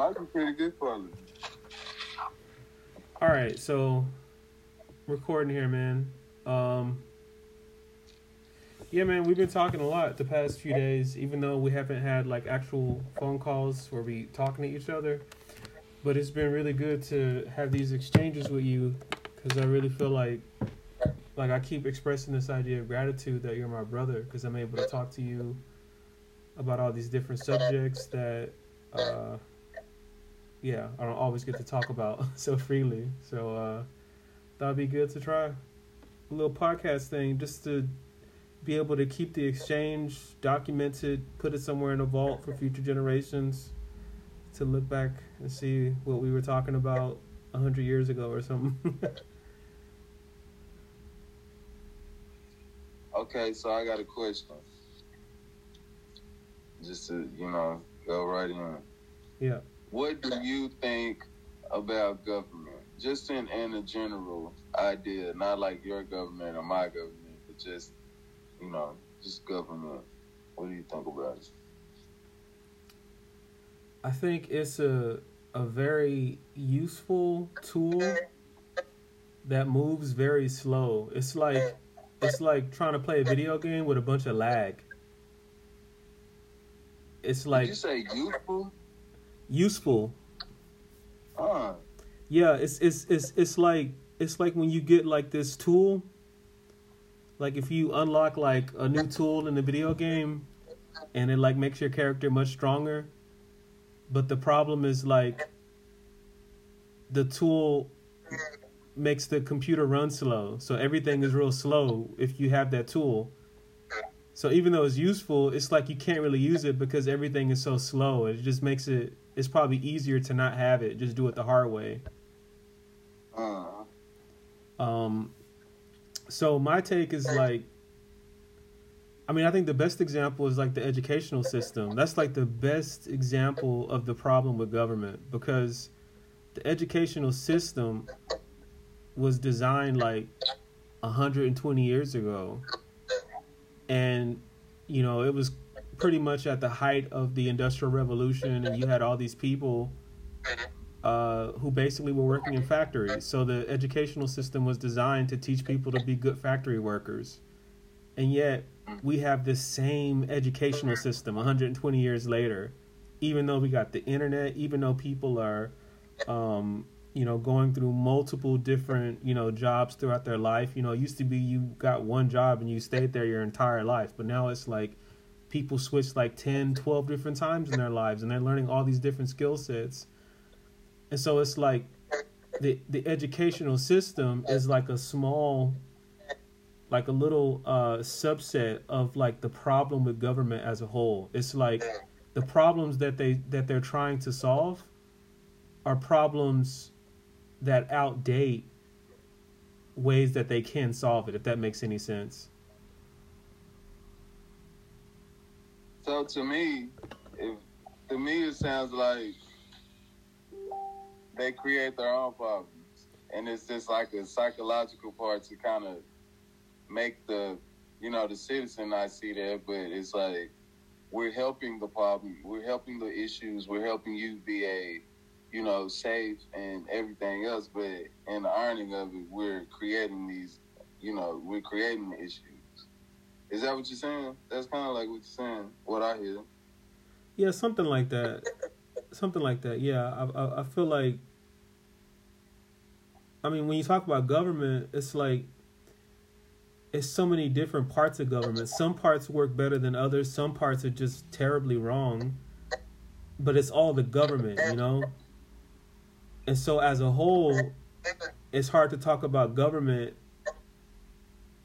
might be pretty good quality. All right, so recording here, man. Um, yeah, man, we've been talking a lot the past few days, even though we haven't had like actual phone calls where we talking to each other. But it's been really good to have these exchanges with you because I really feel like, like I keep expressing this idea of gratitude that you're my brother because I'm able to talk to you about all these different subjects that, uh, yeah, I don't always get to talk about so freely. So uh, that'd be good to try a little podcast thing just to be able to keep the exchange documented, put it somewhere in a vault for future generations to look back and see what we were talking about a hundred years ago or something. okay, so I got a question. Just to, you know, go right in. Yeah. What do you think about government? Just in, in a general idea, not like your government or my government, but just you know, just government. What do you think about it? I think it's a a very useful tool that moves very slow. It's like it's like trying to play a video game with a bunch of lag. It's like Did you say useful? Useful. Uh. Yeah, it's it's it's it's like it's like when you get like this tool. Like if you unlock like a new tool in the video game and it like makes your character much stronger. But the problem is like the tool makes the computer run slow. So everything is real slow if you have that tool. So even though it's useful it's like you can't really use it because everything is so slow. It just makes it it's probably easier to not have it just do it the hard way uh. um so my take is like I mean, I think the best example is like the educational system. That's like the best example of the problem with government because the educational system was designed like 120 years ago. And, you know, it was pretty much at the height of the Industrial Revolution, and you had all these people uh, who basically were working in factories. So the educational system was designed to teach people to be good factory workers. And yet, we have this same educational system 120 years later, even though we got the internet, even though people are, um, you know, going through multiple different, you know, jobs throughout their life. You know, it used to be you got one job and you stayed there your entire life, but now it's like people switch like 10, 12 different times in their lives and they're learning all these different skill sets and so it's like the the educational system is like a small like a little uh, subset of like the problem with government as a whole. It's like the problems that they that they're trying to solve are problems that outdate ways that they can solve it if that makes any sense. So to me, if to me it sounds like they create their own problems, and it's just like a psychological part to kind of make the you know the citizen not see that, but it's like we're helping the problem, we're helping the issues, we're helping you be a you know safe and everything else, but in the ironing of it, we're creating these you know we're creating the issues. Is that what you're saying? That's kind of like what you're saying. What I hear. Yeah, something like that. something like that. Yeah, I, I, I feel like. I mean, when you talk about government, it's like it's so many different parts of government. Some parts work better than others. Some parts are just terribly wrong. But it's all the government, you know. And so, as a whole, it's hard to talk about government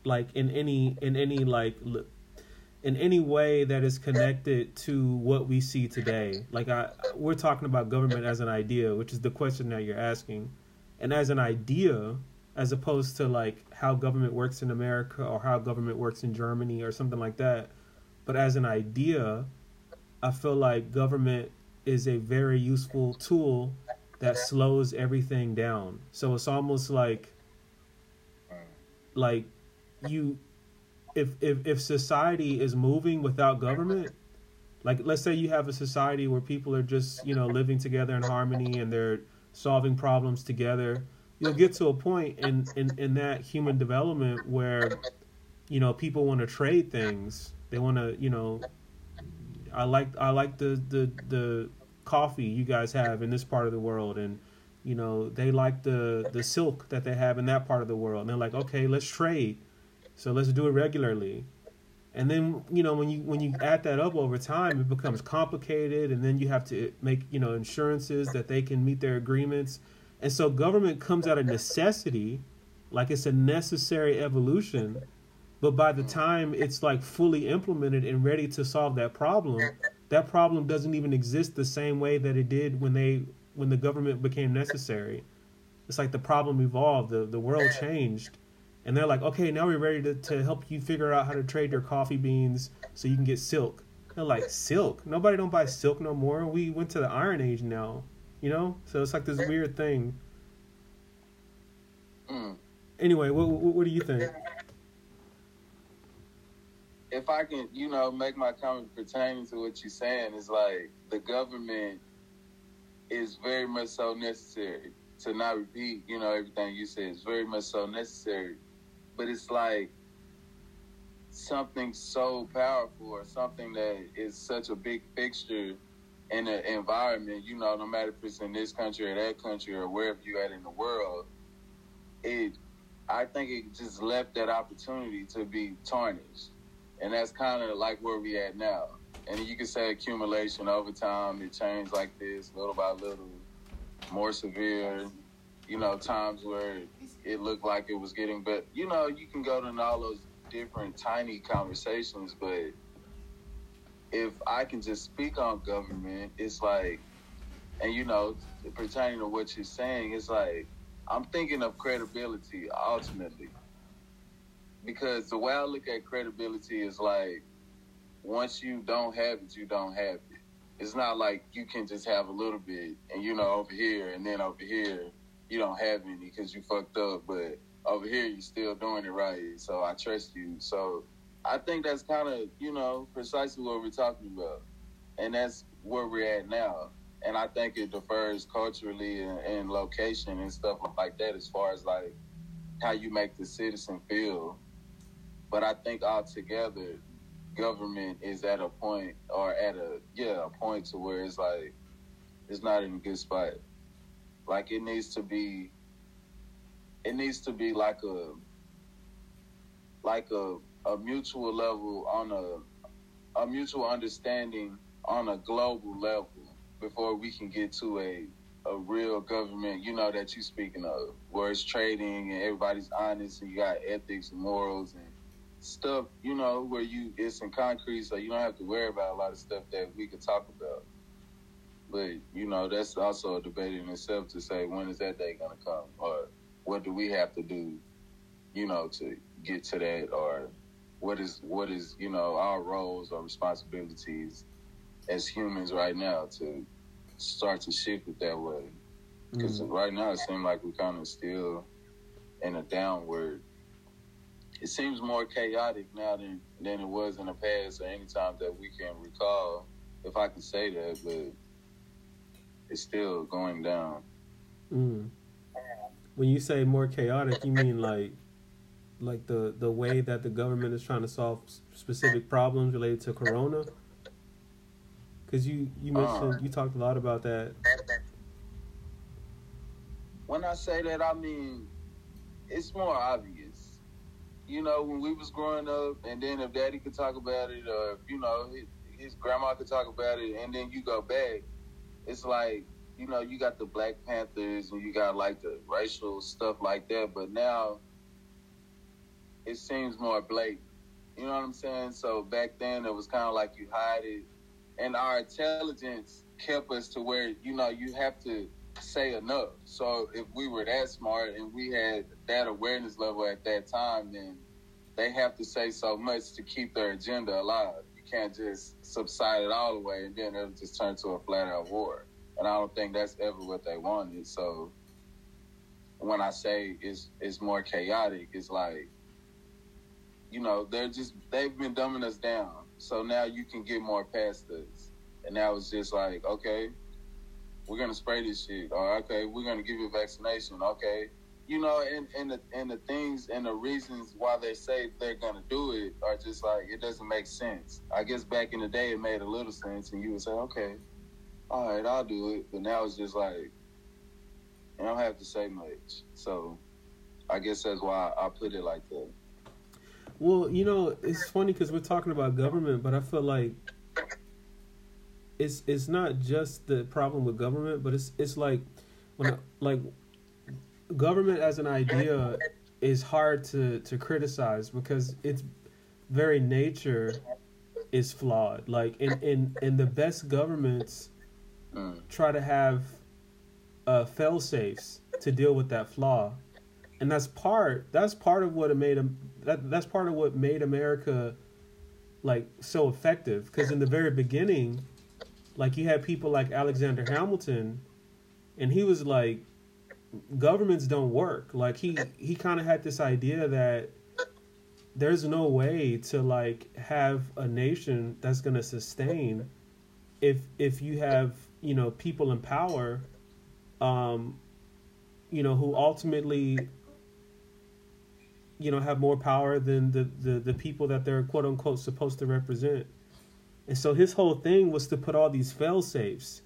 like in any in any like in any way that is connected to what we see today. Like I, we're talking about government as an idea, which is the question that you're asking, and as an idea, as opposed to like how government works in America or how government works in Germany or something like that. But as an idea, I feel like government is a very useful tool that slows everything down. So it's almost like like you if if if society is moving without government, like let's say you have a society where people are just you know living together in harmony and they're solving problems together you'll get to a point in in, in that human development where you know people want to trade things. They want to you know i like i like the the the coffee you guys have in this part of the world and you know they like the the silk that they have in that part of the world. And they're like okay let's trade so let's do it regularly. And then you know when you when you add that up over time it becomes complicated and then you have to make you know insurances that they can meet their agreements. And so government comes out of necessity like it's a necessary evolution but by the time it's like fully implemented and ready to solve that problem that problem doesn't even exist the same way that it did when they when the government became necessary. It's like the problem evolved the the world changed and they're like, okay, now we're ready to, to help you figure out how to trade your coffee beans so you can get silk. They're like, silk? Nobody don't buy silk no more. We went to the Iron Age now, you know. So it's like this weird thing. Mm. Anyway, what, what, what do you think? If I can, you know, make my comment pertaining to what you're saying, is like the government is very much so necessary. To not repeat, you know, everything you said is very much so necessary but it's like something so powerful or something that is such a big fixture in the environment, you know, no matter if it's in this country or that country or wherever you at in the world, it I think it just left that opportunity to be tarnished. And that's kind of like where we at now. And you can say accumulation over time, it changed like this, little by little, more severe, you know, times where it looked like it was getting better. You know, you can go to all those different tiny conversations, but if I can just speak on government, it's like, and you know, pertaining to what you're saying, it's like, I'm thinking of credibility ultimately. Because the way I look at credibility is like, once you don't have it, you don't have it. It's not like you can just have a little bit and, you know, over here and then over here you don't have any because you fucked up, but over here you're still doing it right. So I trust you. So I think that's kind of you know precisely what we're talking about, and that's where we're at now. And I think it differs culturally and, and location and stuff like that as far as like how you make the citizen feel. But I think altogether, government is at a point or at a yeah a point to where it's like it's not in a good spot. Like it needs to be it needs to be like a like a a mutual level on a a mutual understanding on a global level before we can get to a a real government, you know, that you're speaking of, where it's trading and everybody's honest and you got ethics and morals and stuff, you know, where you it's in concrete, so you don't have to worry about a lot of stuff that we could talk about. But you know, that's also a debate in itself to say when is that day going to come, or what do we have to do, you know, to get to that, or what is what is you know our roles or responsibilities as humans right now to start to shift it that way. Because mm right now it seems like we're kind of still in a downward. It seems more chaotic now than than it was in the past, or any time that we can recall, if I can say that. But it's still going down. Mm. When you say more chaotic, you mean like like the the way that the government is trying to solve specific problems related to corona? Because you you mentioned uh, you talked a lot about that. When I say that, I mean it's more obvious. You know, when we was growing up, and then if Daddy could talk about it, or you know his, his grandma could talk about it, and then you go back, it's like you know you got the Black Panthers and you got like the racial stuff like that, but now it seems more blatant. You know what I'm saying? So back then it was kind of like you hide it, and our intelligence kept us to where you know you have to say enough. So if we were that smart and we had that awareness level at that time, then they have to say so much to keep their agenda alive can't just subside it all the way and then it'll just turn to a flat out war. And I don't think that's ever what they wanted. So when I say it's it's more chaotic, it's like you know they're just they've been dumbing us down. so now you can get more past this. And now it's just like, okay, we're gonna spray this shit, or okay, we're gonna give you a vaccination, okay. You know, and, and the and the things and the reasons why they say they're gonna do it are just like it doesn't make sense. I guess back in the day it made a little sense, and you would say, okay, all right, I'll do it. But now it's just like I don't have to say much. So I guess that's why I put it like that. Well, you know, it's funny because we're talking about government, but I feel like it's it's not just the problem with government, but it's it's like when I, like government as an idea is hard to to criticize because its very nature is flawed. Like in in in the best governments Mm. try to have uh, fail safes to deal with that flaw, and that's part that's part of what it made them that that's part of what made America like so effective. Because in the very beginning, like you had people like Alexander Hamilton, and he was like, governments don't work. Like he he kind of had this idea that there's no way to like have a nation that's gonna sustain if if you have you know people in power um you know who ultimately you know have more power than the the, the people that they're quote unquote supposed to represent and so his whole thing was to put all these fail safes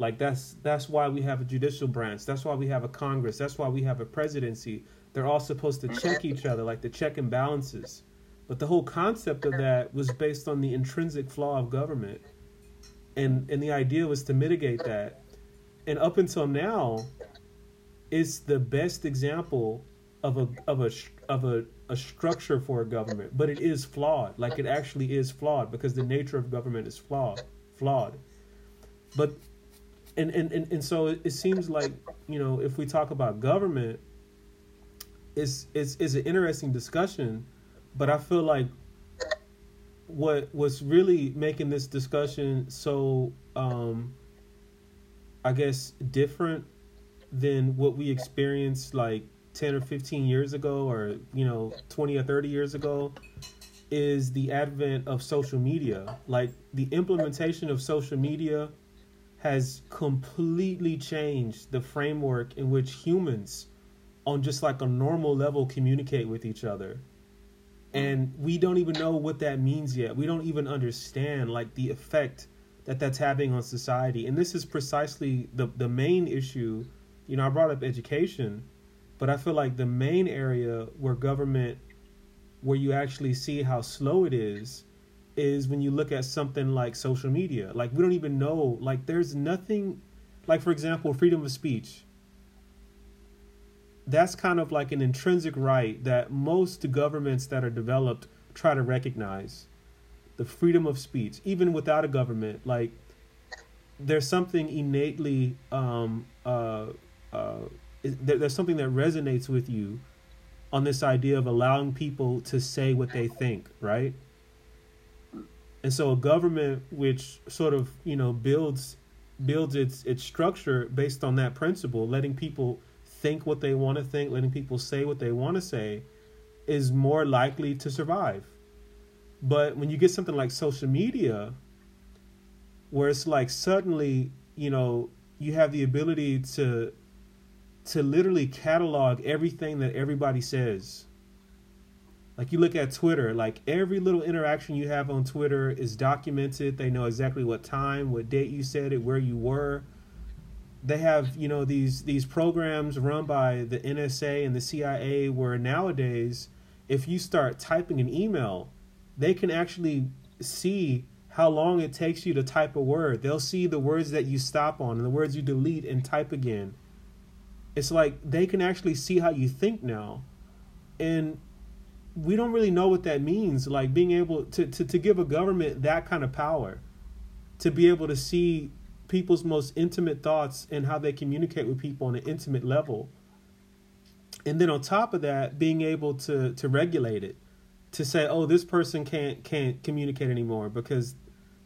like that's that's why we have a judicial branch. That's why we have a congress. That's why we have a presidency. They're all supposed to check each other like the check and balances. But the whole concept of that was based on the intrinsic flaw of government. And and the idea was to mitigate that. And up until now it's the best example of a of a of a, a structure for a government. But it is flawed. Like it actually is flawed because the nature of government is flawed flawed. But and and and, and so it, seems like you know if we talk about government it's it's it's an interesting discussion but i feel like what was really making this discussion so um i guess different than what we experienced like 10 or 15 years ago or you know 20 or 30 years ago is the advent of social media. Like the implementation of social media has completely changed the framework in which humans on just like a normal level communicate with each other. And we don't even know what that means yet. We don't even understand like the effect that that's having on society. And this is precisely the the main issue. You know i brought up education but i feel like the main area where government where you actually see how slow it is is when you look at something like social media. Like we don't even know like there's nothing like for example freedom of speech. That's kind of like an intrinsic right that most governments that are developed try to recognize. The freedom of speech even without a government. Like there's something innately um, uh, uh, there, there's something that resonates with you on this idea of allowing people to say what they think right and so a government which sort of you know builds builds its its structure based on that principle letting people think what they want to think, letting people say what they want to say, is more likely to survive. But when you get something like social media, where it's like suddenly, you know, you have the ability to to literally catalog everything that everybody says. Like you look at Twitter, like every little interaction you have on Twitter is documented. They know exactly what time, what date you said it, where you were. They have you know these these programs run by the NSA and the CIA where nowadays if you start typing an email they can actually see how long it takes you to type a word. They'll see the words that you stop on and the words you delete and type again. It's like they can actually see how you think now. And we don't really know what that means like being able to to, to give a government that kind of power to be able to see people's most intimate thoughts and how they communicate with people on an intimate level. And then on top of that, being able to to regulate it, to say, oh, this person can't can't communicate anymore because,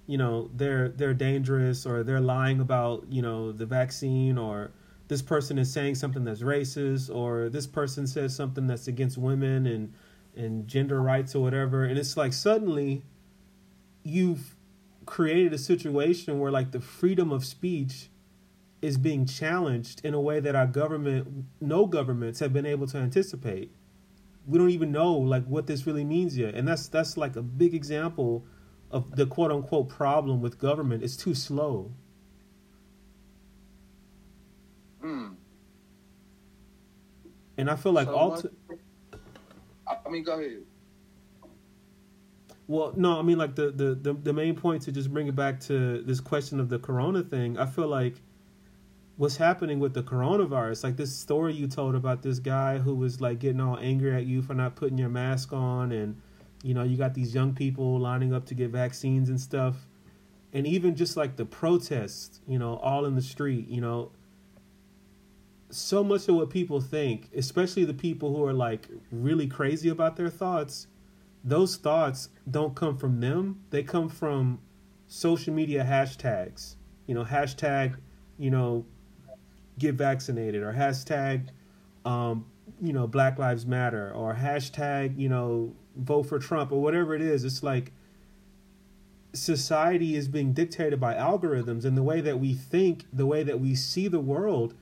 you know, they're they're dangerous or they're lying about you know the vaccine or this person is saying something that's racist or this person says something that's against women and and gender rights or whatever. And it's like suddenly you've created a situation where like the freedom of speech is being challenged in a way that our government no governments have been able to anticipate. We don't even know like what this really means yet. And that's that's like a big example of the quote unquote problem with government. It's too slow. Hmm. and i feel like So all what- I mean, go ahead. Well, no, I mean like the, the the the main point to just bring it back to this question of the corona thing. I feel like what's happening with the coronavirus, like this story you told about this guy who was like getting all angry at you for not putting your mask on, and you know you got these young people lining up to get vaccines and stuff, and even just like the protests, you know, all in the street, you know. So much of what people think, especially the people who are like really crazy about their thoughts, those thoughts don't come from them. They come from social media hashtags. You know, hashtag, you know, get vaccinated or hashtag, um, you know, Black Lives Matter or hashtag, you know, vote for Trump or whatever it is. It's like society is being dictated by algorithms and the way that we think, the way that we see the world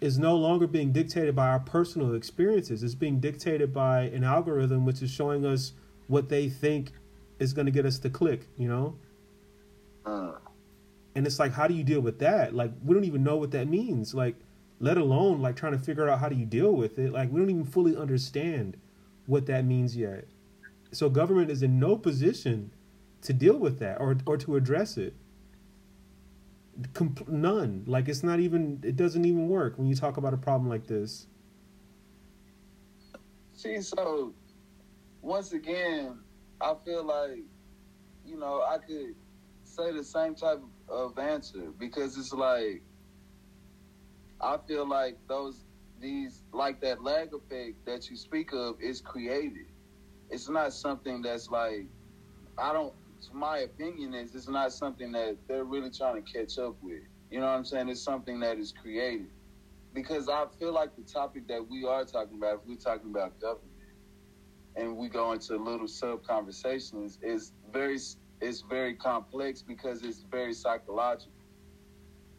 is no longer being dictated by our personal experiences. It's being dictated by an algorithm which is showing us what they think is going to get us to click, you know? Uh, And it's like, how do you deal with that? Like, we don't even know what that means. Like, let alone like trying to figure out how do you deal with it. Like, we don't even fully understand what that means yet. So government is in no position to deal with that or or to address it. Com- none. Like, it's not even. It doesn't even work when you talk about a problem like this. see, so once again, I feel like you know I could say the same type of answer because it's like I feel like those these like that lag effect that you speak of is created. It's not something that's like I don't. My opinion is it's not something that they're really trying to catch up with. You know what I'm saying? It's something that is created because I feel like the topic that we are talking about, if we're talking about government, and we go into little sub conversations, is very it's very complex because it's very psychological.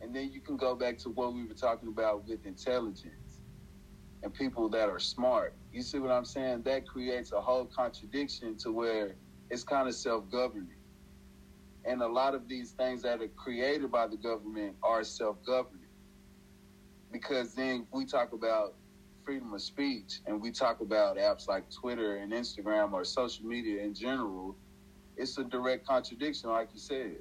And then you can go back to what we were talking about with intelligence and people that are smart. You see what I'm saying? That creates a whole contradiction to where it's kind of self-governing. And a lot of these things that are created by the government are self-governing. Because then we talk about freedom of speech and we talk about apps like Twitter and Instagram or social media in general, it's a direct contradiction, like you said.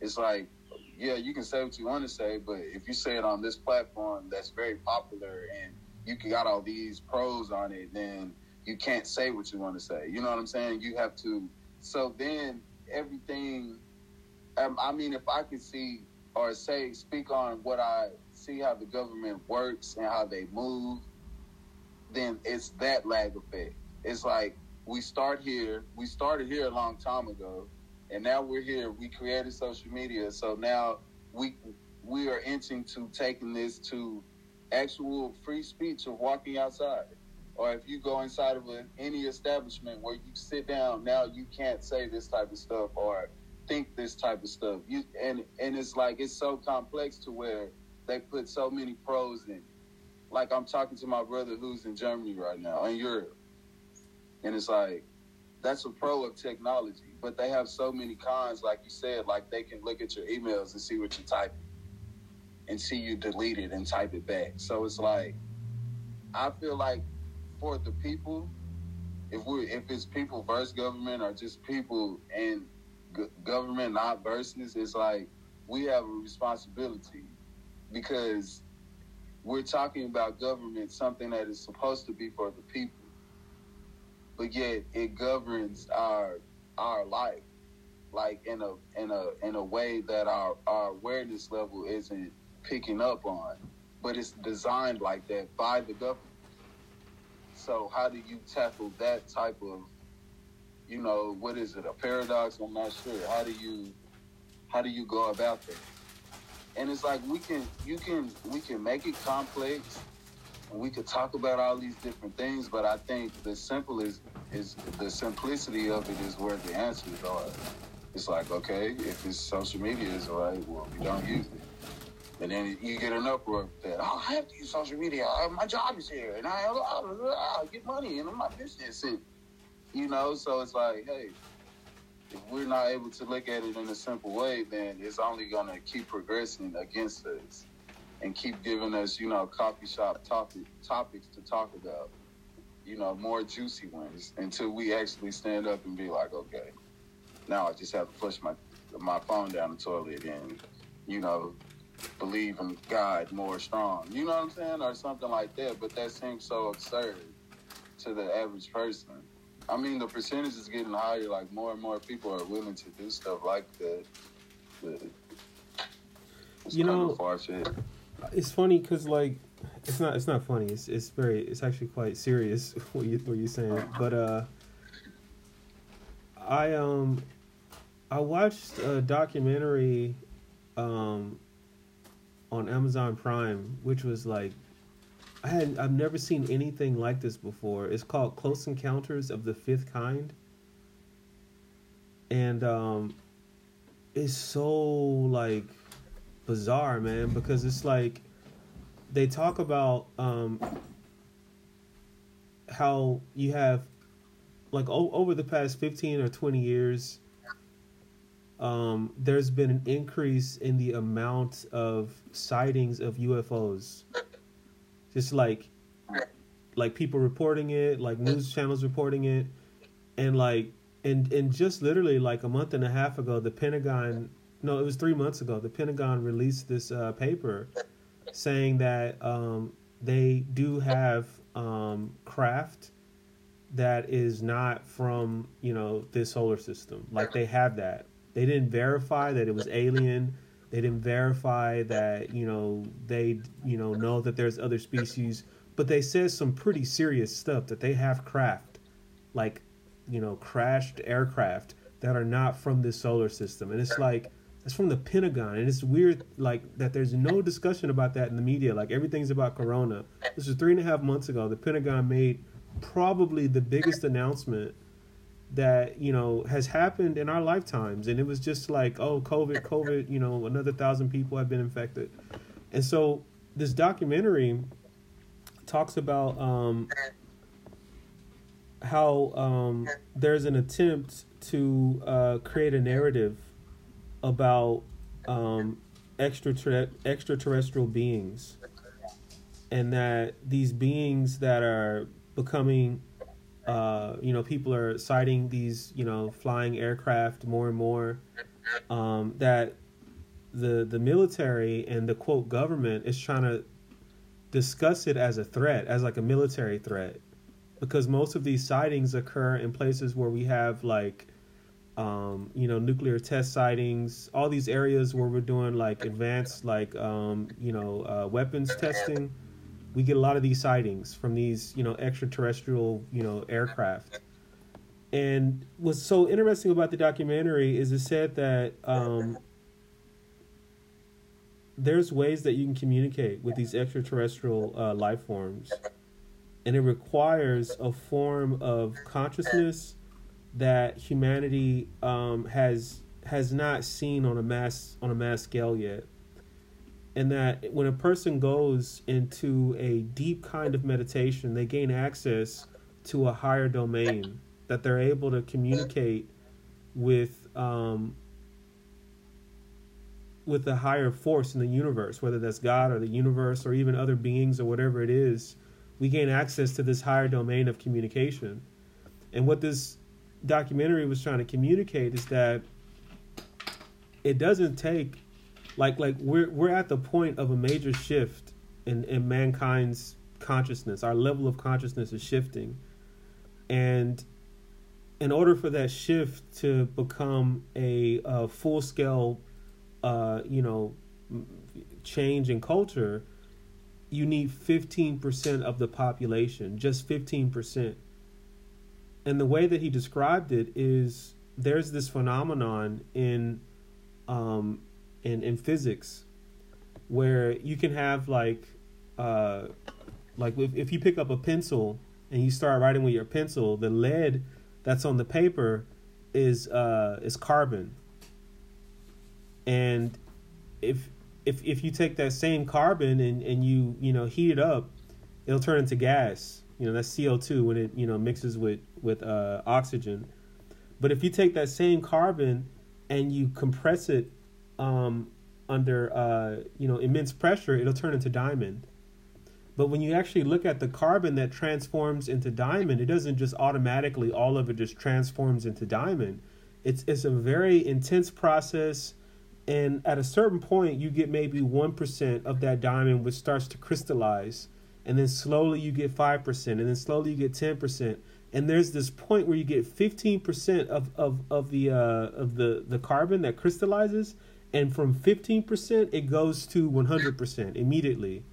It's like, yeah, you can say what you want to say, but if you say it on this platform that's very popular and you got all these pros on it, then you can't say what you want to say. You know what I'm saying? You have to. So then everything. Um, I mean, if I could see or say, speak on what I see how the government works and how they move, then it's that lag effect. It's like we start here. We started here a long time ago, and now we're here. We created social media, so now we we are inching to taking this to actual free speech of walking outside. Or if you go inside of any establishment where you sit down, now you can't say this type of stuff or think this type of stuff. You and and it's like it's so complex to where they put so many pros in. Like I'm talking to my brother who's in Germany right now, in Europe, and it's like that's a pro of technology, but they have so many cons. Like you said, like they can look at your emails and see what you're typing, and see you delete it and type it back. So it's like I feel like for the people, if we if it's people versus government or just people and g- government not versus, it's like we have a responsibility. Because we're talking about government, something that is supposed to be for the people, but yet it governs our our life, like in a in a in a way that our our awareness level isn't picking up on, but it's designed like that by the government. So how do you tackle that type of, you know, what is it, a paradox? I'm not sure. How do you, how do you go about that? And it's like we can, you can, we can make it complex, and we could talk about all these different things. But I think the simple is, is the simplicity of it is where the answers are. it's like, okay, if this social media is right, well, we don't use it. And then you get an uproar that oh, I have to use social media. Uh, my job is here, and I, I, I get money, and my business, and you know. So it's like, hey, if we're not able to look at it in a simple way, then it's only gonna keep progressing against us, and keep giving us, you know, coffee shop topic topics to talk about. You know, more juicy ones until we actually stand up and be like, okay, now I just have to push my my phone down the toilet and you know believe in God more strong. You know what I'm saying, or something like that. But that seems so absurd to the average person. I mean, the percentage is getting higher. Like more and more people are willing to do stuff like that. But you know, it's funny because like it's not it's not funny. It's it's very it's actually quite serious what you what you're saying. But uh, I um I watched a documentary um on Amazon Prime, which was like I had I've never seen anything like this before. It's called Close Encounters of the Fifth Kind. And um it's so like bizarre, man, because it's like they talk about um how you have like o- over the past 15 or 20 years um, there's been an increase in the amount of sightings of UFOs. Just like like people reporting it, like news channels reporting it, and like and and just literally like a month and a half ago, the Pentagon no, it was three months ago, the Pentagon released this uh, paper saying that um, they do have um, craft that is not from you know this solar system. Like they have that, they didn't verify that it was alien. They didn't verify that you know they you know know that there's other species, but they said some pretty serious stuff that they have craft, like you know crashed aircraft that are not from this solar system, and it's like it's from the Pentagon, and it's weird like that. There's no discussion about that in the media. Like everything's about Corona. This was three and a half months ago. The Pentagon made probably the biggest announcement that you know has happened in our lifetimes. And it was just like oh covid covid you know another thousand people have been infected. And so this documentary talks about um, how um, there's an attempt to uh, create a narrative about um, extraterrestrial beings. And that these beings that are becoming uh, you know, people are sighting these, you know, flying aircraft more and more. Um, that the the military and the quote government is trying to discuss it as a threat, as like a military threat, because most of these sightings occur in places where we have like, um, you know, nuclear test sightings, all these areas where we're doing like advanced like, um, you know, uh, weapons testing we get a lot of these sightings from these you know extraterrestrial you know aircraft. And what's so interesting about the documentary is it said that um, there's ways that you can communicate with these extraterrestrial uh, life forms. And it requires a form of consciousness that humanity um, has has not seen on a mass on a mass scale yet and that when a person goes into a deep kind of meditation, they gain access to a higher domain that they're able to communicate with um, with the higher force in the universe, whether that's God or the universe or even other beings or whatever it is. We gain access to this higher domain of communication, and what this documentary was trying to communicate is that it doesn't take like like we're we're at the point of a major shift in in mankind's consciousness. Our level of consciousness is shifting, and in order for that shift to become a, a full scale, uh, you know, change in culture, you need fifteen percent of the population, just fifteen percent. And the way that he described it is there's this phenomenon in um, in in physics where you can have like uh like if, if you pick up a pencil and you start writing with your pencil the lead that's on the paper is uh is carbon and if if if you take that same carbon and and you you know heat it up, it'll turn into gas. You know that's CO two when it you know mixes with with uh, oxygen. But if you take that same carbon and you compress it um, under uh, you know immense pressure, it'll turn into diamond. But when you actually look at the carbon that transforms into diamond, it doesn't just automatically all of it just transforms into diamond. It's it's a very intense process and at a certain point you get maybe 1% of that diamond which starts to crystallize and then slowly you get 5% and then slowly you get 10% and there's this point where you get 15% of, of, of the uh, of the, the carbon that crystallizes and from 15% it goes to 100% immediately.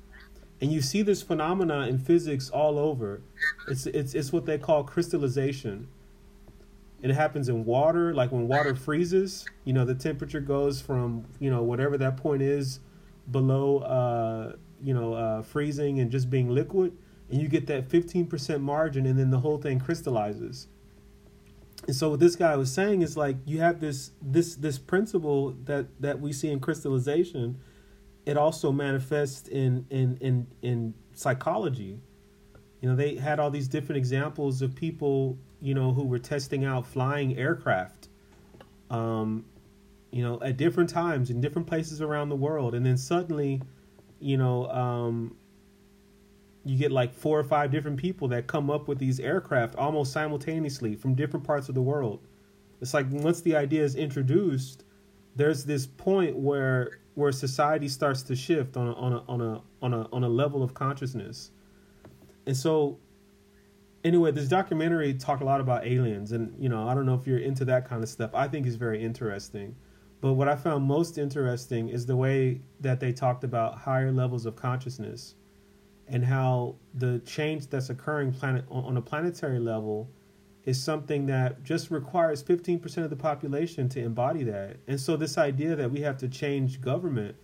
And you see this phenomena in physics all over. It's it's it's what they call crystallization. It happens in water like when water freezes you know the temperature goes from you know whatever that point is below uh you know uh freezing and just being liquid. And you get that 15% margin and then the whole thing crystallizes and so what this guy was saying is like you have this this this principle that that we see in crystallization. It also manifests in in in in psychology. You know they had all these different examples of people you know, who were testing out flying aircraft, um, you know, at different times in different places around the world, and then suddenly, you know, um, you get like four or five different people that come up with these aircraft almost simultaneously from different parts of the world. It's like once the idea is introduced, there's this point where where society starts to shift on a, on a on a on a on a level of consciousness. And so anyway, this documentary talked a lot about aliens, and you know, I don't know if you're into that kind of stuff. I think it's very interesting. But what I found most interesting is the way that they talked about higher levels of consciousness and how the change that's occurring planet on a planetary level is something that just requires 15% of the population to embody that. And so this idea that we have to change government,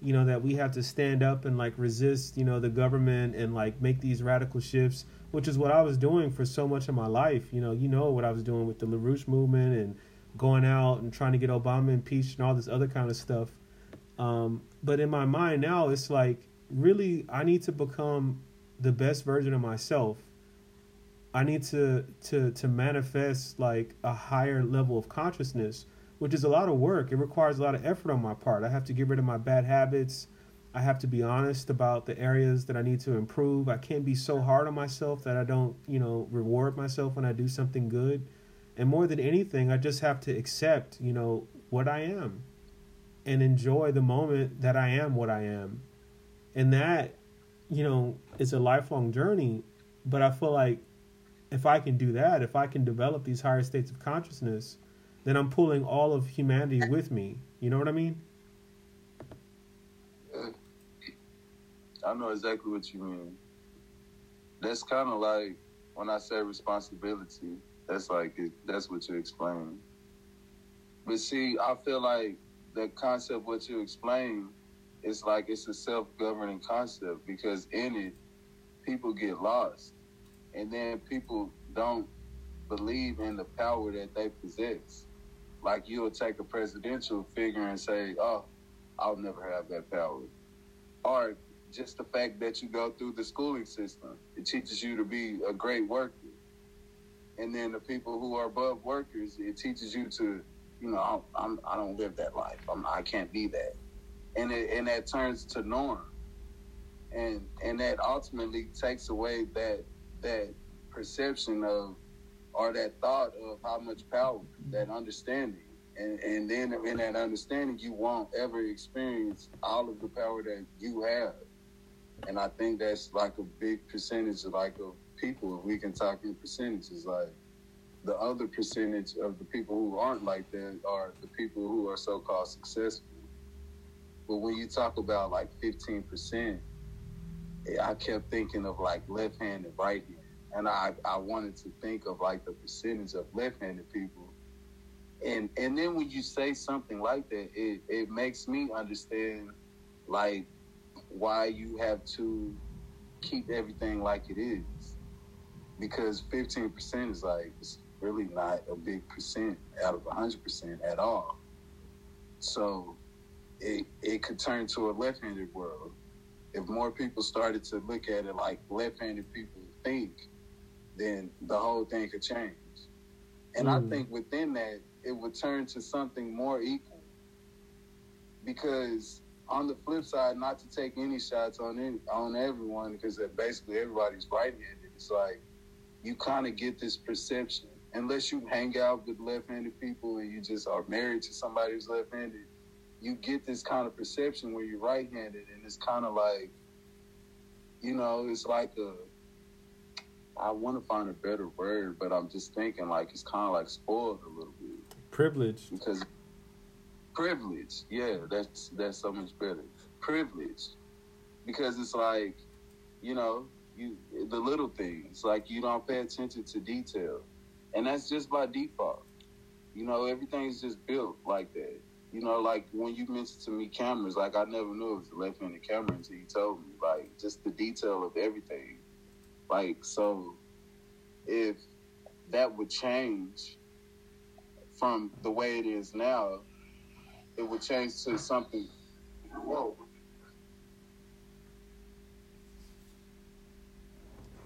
you know, that we have to stand up and like resist, you know, the government and like make these radical shifts which is what I was doing for so much of my life. You know, you know what I was doing with the LaRouche movement and going out and trying to get Obama impeached and all this other kind of stuff. Um, but in my mind now, it's like really I need to become the best version of myself. I need to to to manifest like a higher level of consciousness, which is a lot of work. It requires a lot of effort on my part. I have to get rid of my bad habits. I have to be honest about the areas that I need to improve. I can't be so hard on myself that I don't, you know, reward myself when I do something good. And more than anything, I just have to accept, you know, what I am and enjoy the moment that I am what I am. And that, you know, is a lifelong journey. But I feel like if I can do that, if I can develop these higher states of consciousness, then I'm pulling all of humanity with me. You know what I mean? I know exactly what you mean. That's kind of like when I say responsibility. That's like that's what you explain. But see, I feel like the concept what you explain is like it's a self-governing concept because in it, people get lost, and then people don't believe in the power that they possess. Like you'll take a presidential figure and say, "Oh, I'll never have that power," or just the fact that you go through the schooling system. It teaches you to be a great worker. And then the people who are above workers, it teaches you to, you know, oh, I'm, I don't live that life. I'm, I can't be that. And it, and that turns to norm. And and that ultimately takes away that that perception of or that thought of how much power, that understanding. And, and then in that understanding, you won't ever experience all of the power that you have and I think that's like a big percentage of like of people. If we can talk in percentages, like the other percentage of the people who aren't like that are the people who are so called successful. But when you talk about like fifteen percent, eh, I kept thinking of like left hand and right hand, and I I wanted to think of like the percentage of left handed people. And and then when you say something like that, it, it makes me understand like why you have to keep everything like it is. Because 15% is like, it's really not a big percent out of 100% at all. So it it could turn to a left-handed world. If more people started to look at it like left-handed people think, then the whole thing could change. And mm. I think within that, it would turn to something more equal. Because on the flip side, not to take any shots on any, on everyone, because basically everybody's right-handed. It's like you kind of get this perception, unless you hang out with left-handed people and you just are married to somebody who's left-handed. You get this kind of perception where you're right-handed, and it's kind of like, you know, it's like a I want to find a better word, but I'm just thinking like it's kind of like spoiled a little bit. Privilege. Because privilege, yeah, that's that's so much better. Privilege, because it's like, you know, you the little things like you don't pay attention to detail, and that's just by default. You know, everything's just built like that. You know, like when you mentioned to me cameras, like I never knew it was a left-handed camera until you told me. Like just the detail of everything like, so if that would change from the way it is now, it would change to something. Whoa.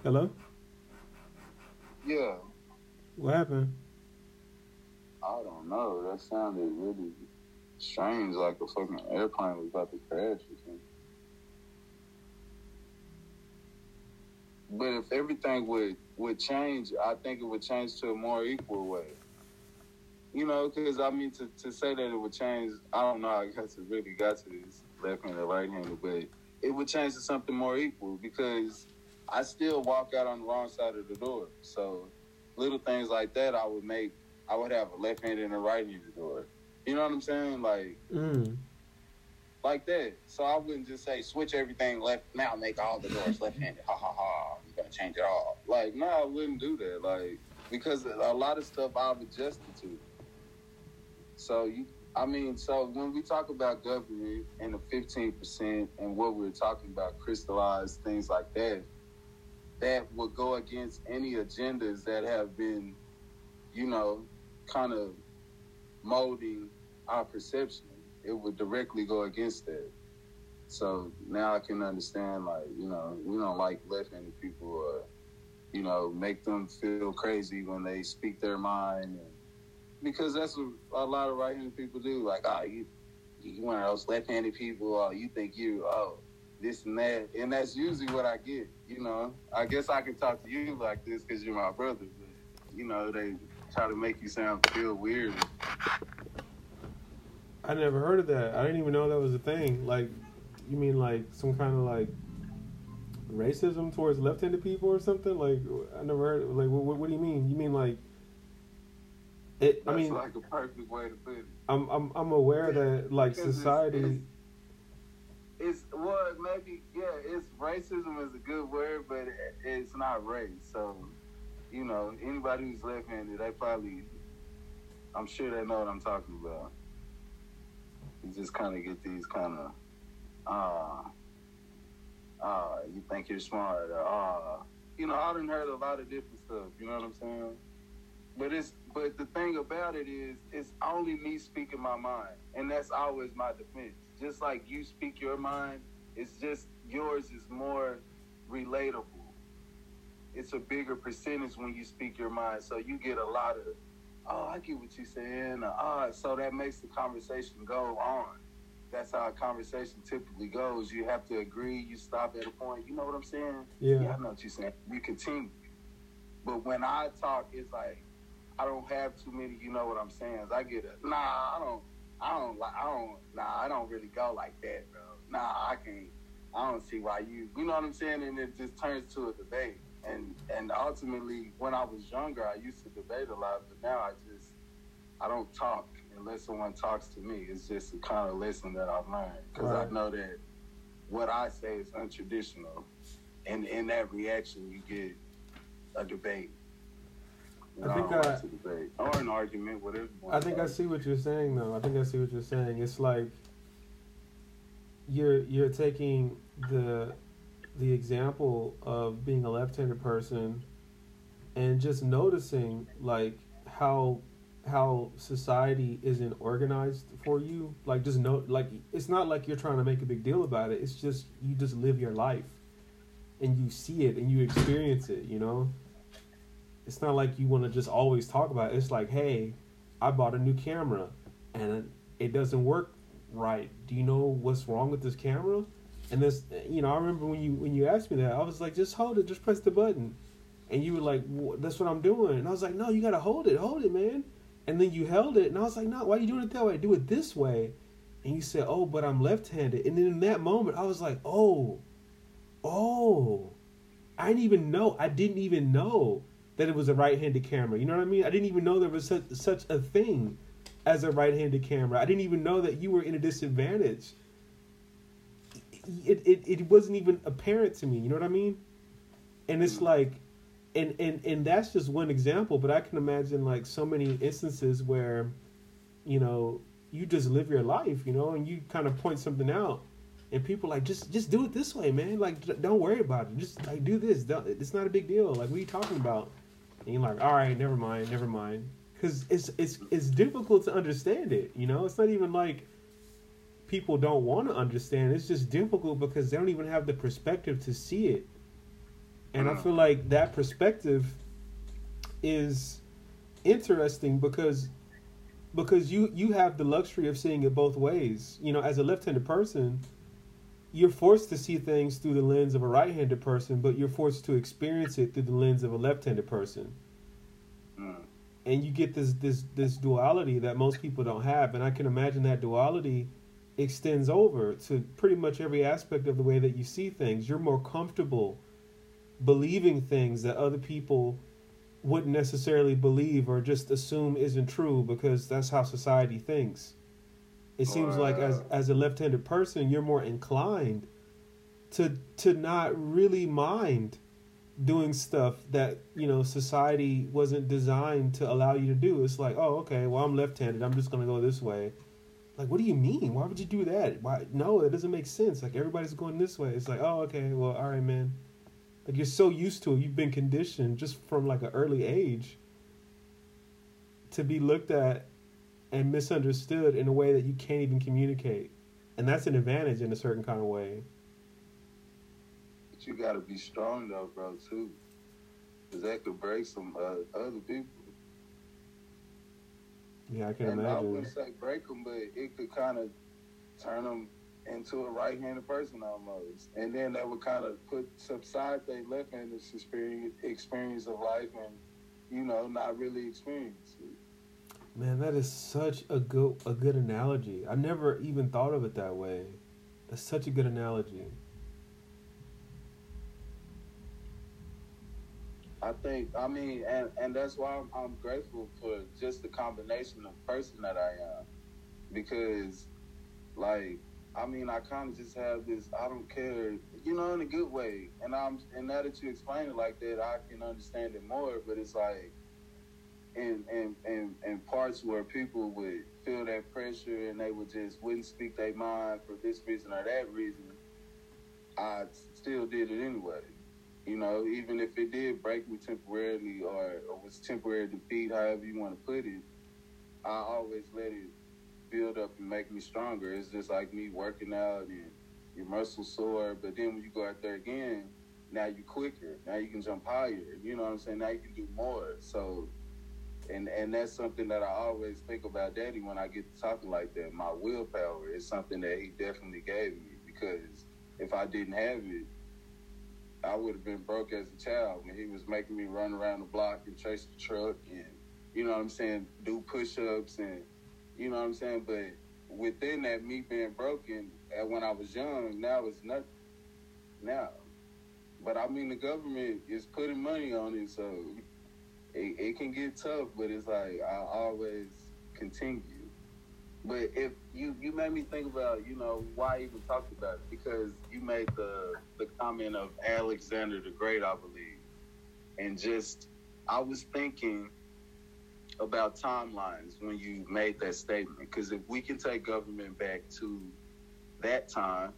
Hello? Yeah. What happened? I don't know. That sounded really strange, like a fucking airplane was about to crash or something. But if everything would would change, I think it would change to a more equal way. You know, because I mean, to, to say that it would change, I don't know. I guess it really got to this left handed, right handed, but it would change to something more equal because I still walk out on the wrong side of the door. So little things like that, I would make. I would have a left handed and a right handed door. You know what I'm saying? Like. Mm like that. So I wouldn't just say switch everything left now, make all the doors left handed. Ha ha ha! You're gonna change it all. Like no, I wouldn't do that. Like because a lot of stuff I've adjusted to. So you, I mean, so when we talk about government and the fifteen percent and what we're talking about, crystallized things like that, that would go against any agendas that have been, you know, kind of molding our perception it would directly go against that. So now I can understand, like, you know, we don't like left-handed people or, you know, make them feel crazy when they speak their mind. And, because that's what a lot of right-handed people do. Like, oh, you, you one of those left-handed people, oh, you think you, oh, this and that. And that's usually what I get, you know. I guess I can talk to you like this because you're my brother, but, you know, they try to make you sound feel weird. I never heard of that. I didn't even know that was a thing. Like, you mean like some kind of like racism towards left-handed people or something? Like, I never heard. Of, like, what, what do you mean? You mean like? It, That's I mean, like a perfect way to put it. I'm I'm I'm aware that like society. It's, it's, well maybe yeah. It's racism is a good word, but it, it's not race. So, you know, anybody who's left-handed, they probably, I'm sure they know what I'm talking about you just kind of get these kind of, uh, uh, you think you're smart, or, uh, you know, I done heard a lot of different stuff, you know what I'm saying? But it's, but the thing about it is, it's only me speaking my mind, and that's always my defense. Just like you speak your mind, it's just yours is more relatable. It's a bigger percentage when you speak your mind, so you get a lot of oh, I get what you're saying. Uh, so that makes the conversation go on. That's how a conversation typically goes. You have to agree. You stop at a point. You know what I'm saying? Yeah. yeah I know what you're saying. You continue. But when I talk, it's like I don't have too many. You know what I'm saying? I get a nah. I don't. I don't like. I don't. Nah. I don't really go like that, bro. Nah. I can't. I don't see why you. You know what I'm saying? And it just turns to a debate and and ultimately when I was younger I used to debate a lot but now I just I don't talk unless someone talks to me. It's just a kind of lesson that I've learned because right. I know that what I say is untraditional and in that reaction you get a debate. I think I, I debate or an argument whatever I think I see what you're saying though. I think I see what you're saying. It's like you're you're taking the the example of being a left-handed person and just noticing like how how society isn't organized for you. Like just know like it's not like you're trying to make a big deal about it. It's just you just live your life and you see it and you experience it, you know? It's not like you want to just always talk about it. It's like, "Hey, I bought a new camera and it doesn't work right. Do you know what's wrong with this camera?" And this, you know, I remember when you when you asked me that, I was like, "Just hold it, just press the button." And you were like, "That's what I'm doing." And I was like, "No, you got to hold it. Hold it, man." And then you held it, and I was like, no, why are you doing it that way? Do it this way. And you said, oh, but I'm left handed. And then in that moment, I was like, oh, oh, I didn't even know. I didn't even know that it was a right handed camera. You know what I mean? I didn't even know there was such, such a thing as a right handed camera. I didn't even know that you were in a disadvantage. It, it, it wasn't even apparent to me. You know what I mean? And it's mm. like, and and and that's just one example but i can imagine like so many instances where you know you just live your life you know and you kind of point something out and people like just just do it this way man. Like don't worry about it. Just like do this. Don't, it's not a big deal. Like what are you talking about? And you're like all right never mind never mind. Because it's it's it's difficult to understand it you know? It's not even like people don't want to understand it's just difficult because they don't even have the perspective to see it and I mm. feel like that perspective is interesting because because you you have the luxury of seeing it both ways. You know, as a left-handed person, you're forced to see things through the lens of a right-handed person, but you're forced to experience it through the lens of a left-handed person. Mm. And you get this this this duality that most people don't have, and I can imagine that duality extends over to pretty much every aspect of the way that you see things. You're more comfortable believing things that other people wouldn't necessarily believe or just assume isn't true because that's how society thinks. It seems like as as a left-handed person, you're more inclined to to not really mind doing stuff that you know society wasn't designed to allow you to do. It's like, oh, okay, well I'm left-handed. I'm just gonna go this way. Like, what do you mean? Why would you do that? Why? No, it doesn't make sense. Like everybody's going this way. It's like, oh, okay, well, all right, man. Like you're so used to it, you've been conditioned just from like an early age to be looked at and misunderstood in a way that you can't even communicate. And that's an advantage in a certain kind of way. But you gotta be strong though, bro, too. Because that could break some uh, other people. Yeah, I can and imagine. I wouldn't say break them, but it could kind of turn them into a right-handed person almost, and then that would kind of put subside their left-handed experience experience of life, and you know, not really experience it. Man, that is such a good a good analogy. I never even thought of it that way. That's such a good analogy. I think I mean, and and that's why I'm, I'm grateful for just the combination of person that I am, because like I mean, I kind of just have this. I don't care, you know, in a good way. And I'm, and now that you explain it like that, I can understand it more. But it's like, in in in, in parts where people would feel that pressure and they would just wouldn't speak their mind for this reason or that reason. I still did it anyway. You know, even if it did break me temporarily or, or was temporary defeat, however you want to put it, I always let it build up and make me stronger. It's just like me working out and your muscles sore, but then when you go out there again, now you're quicker. Now you can jump higher. You know what I'm saying? Now you can do more. So, and and that's something that I always think about Daddy when I get to talking like that. My willpower is something that he definitely gave me because if I didn't have it, I would have been broke as a child when he was making me run around the block and chase the truck and you know what I'm saying, do push ups and you know what I'm saying? But within that, me being broken, and when I was young, now it's nothing. Now, but I mean, the government is putting money on it, so it, it can get tough. But it's like I always continue. But if you you made me think about you know why I even talked about it because you made the the comment of Alexander the Great, I believe, and just I was thinking about timelines when you made that statement. Because if we can take government back to that time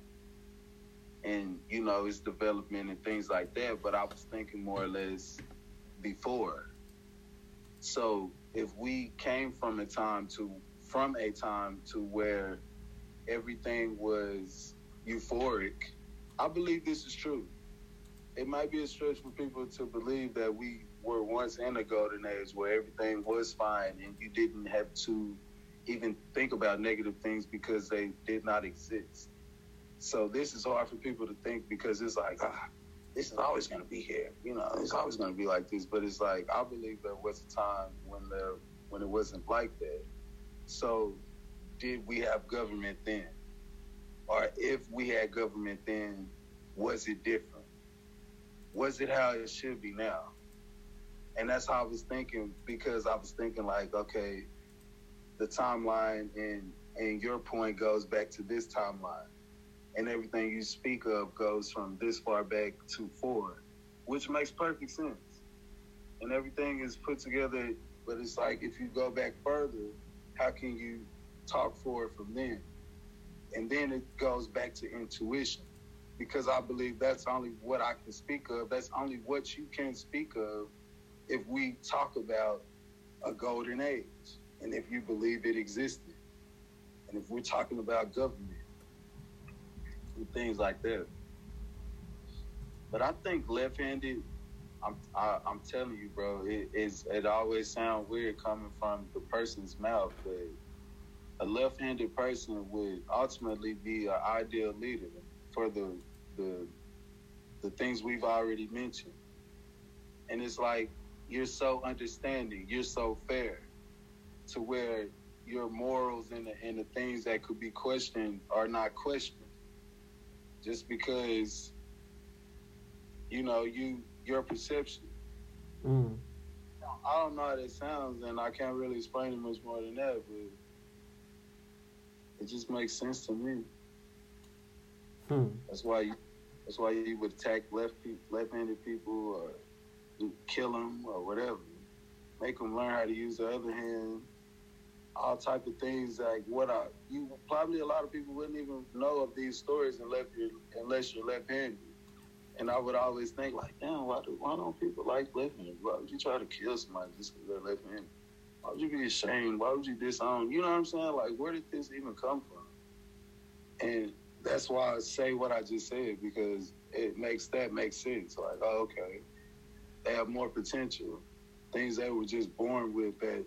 and, you know, its development and things like that, but I was thinking more or less before. So if we came from a time to from a time to where everything was euphoric, I believe this is true. It might be a stretch for people to believe that we were once in a golden age where everything was fine and you didn't have to even think about negative things because they did not exist. So this is hard for people to think because it's like, ah, this is always going to be here. You know, it's always going to be like this. But it's like I believe there was a time when there when it wasn't like that. So did we have government then? Or if we had government then, was it different? Was it how it should be now? And that's how I was thinking because I was thinking like, okay, the timeline and and your point goes back to this timeline and everything you speak of goes from this far back to forward, which makes perfect sense. And everything is put together, but it's like if you go back further, how can you talk forward from then? And then it goes back to intuition, because I believe that's only what I can speak of. That's only what you can speak of if we talk about a golden age, and if you believe it existed, and if we're talking about government and things like that. But I think left-handed, I'm I, i am telling you, bro, it is it always sounds weird coming from the person's mouth, but a left-handed person would ultimately be an ideal leader for the the the things we've already mentioned. And it's like you're so understanding, you're so fair, to where your morals and the, and the things that could be questioned are not questioned just because you know you your perception. Mm. I don't know how that sounds, and I can't really explain it much more than that, but it just makes sense to me. Hmm. That's why you. That's why you would attack left left-handed people or kill them or whatever. Make them learn how to use the other hand all type of things like what I you probably a lot of people wouldn't even know of these stories unless you're unless you're left-handed. And I would always think like, damn, why do why don't people like left-handed? Why would you try to kill somebody just because they're left-handed? Why would you be ashamed? Why would you disown? You know what I'm saying? Like, where did this even come from? And that's why I say what I just said because it makes that make sense. Like, oh, okay, they have more potential. Things they were just born with that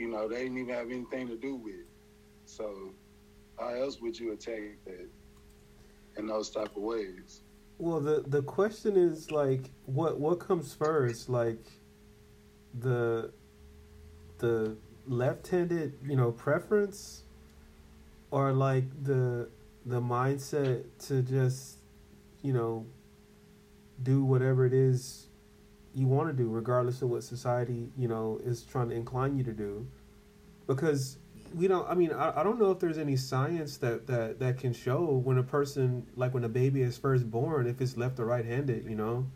you know, they didn't even have anything to do with. So how else would you attack that in those type of ways? Well, the the question is like, what what comes first, like the the left-handed, you know, preference, or like the the mindset to just, you know, do whatever it is you want to do, regardless of what society you know is trying to incline you to do, because we don't. I mean, I, I don't know if there's any science that that that can show when a person, like when a baby is first born, if it's left or right-handed. You know,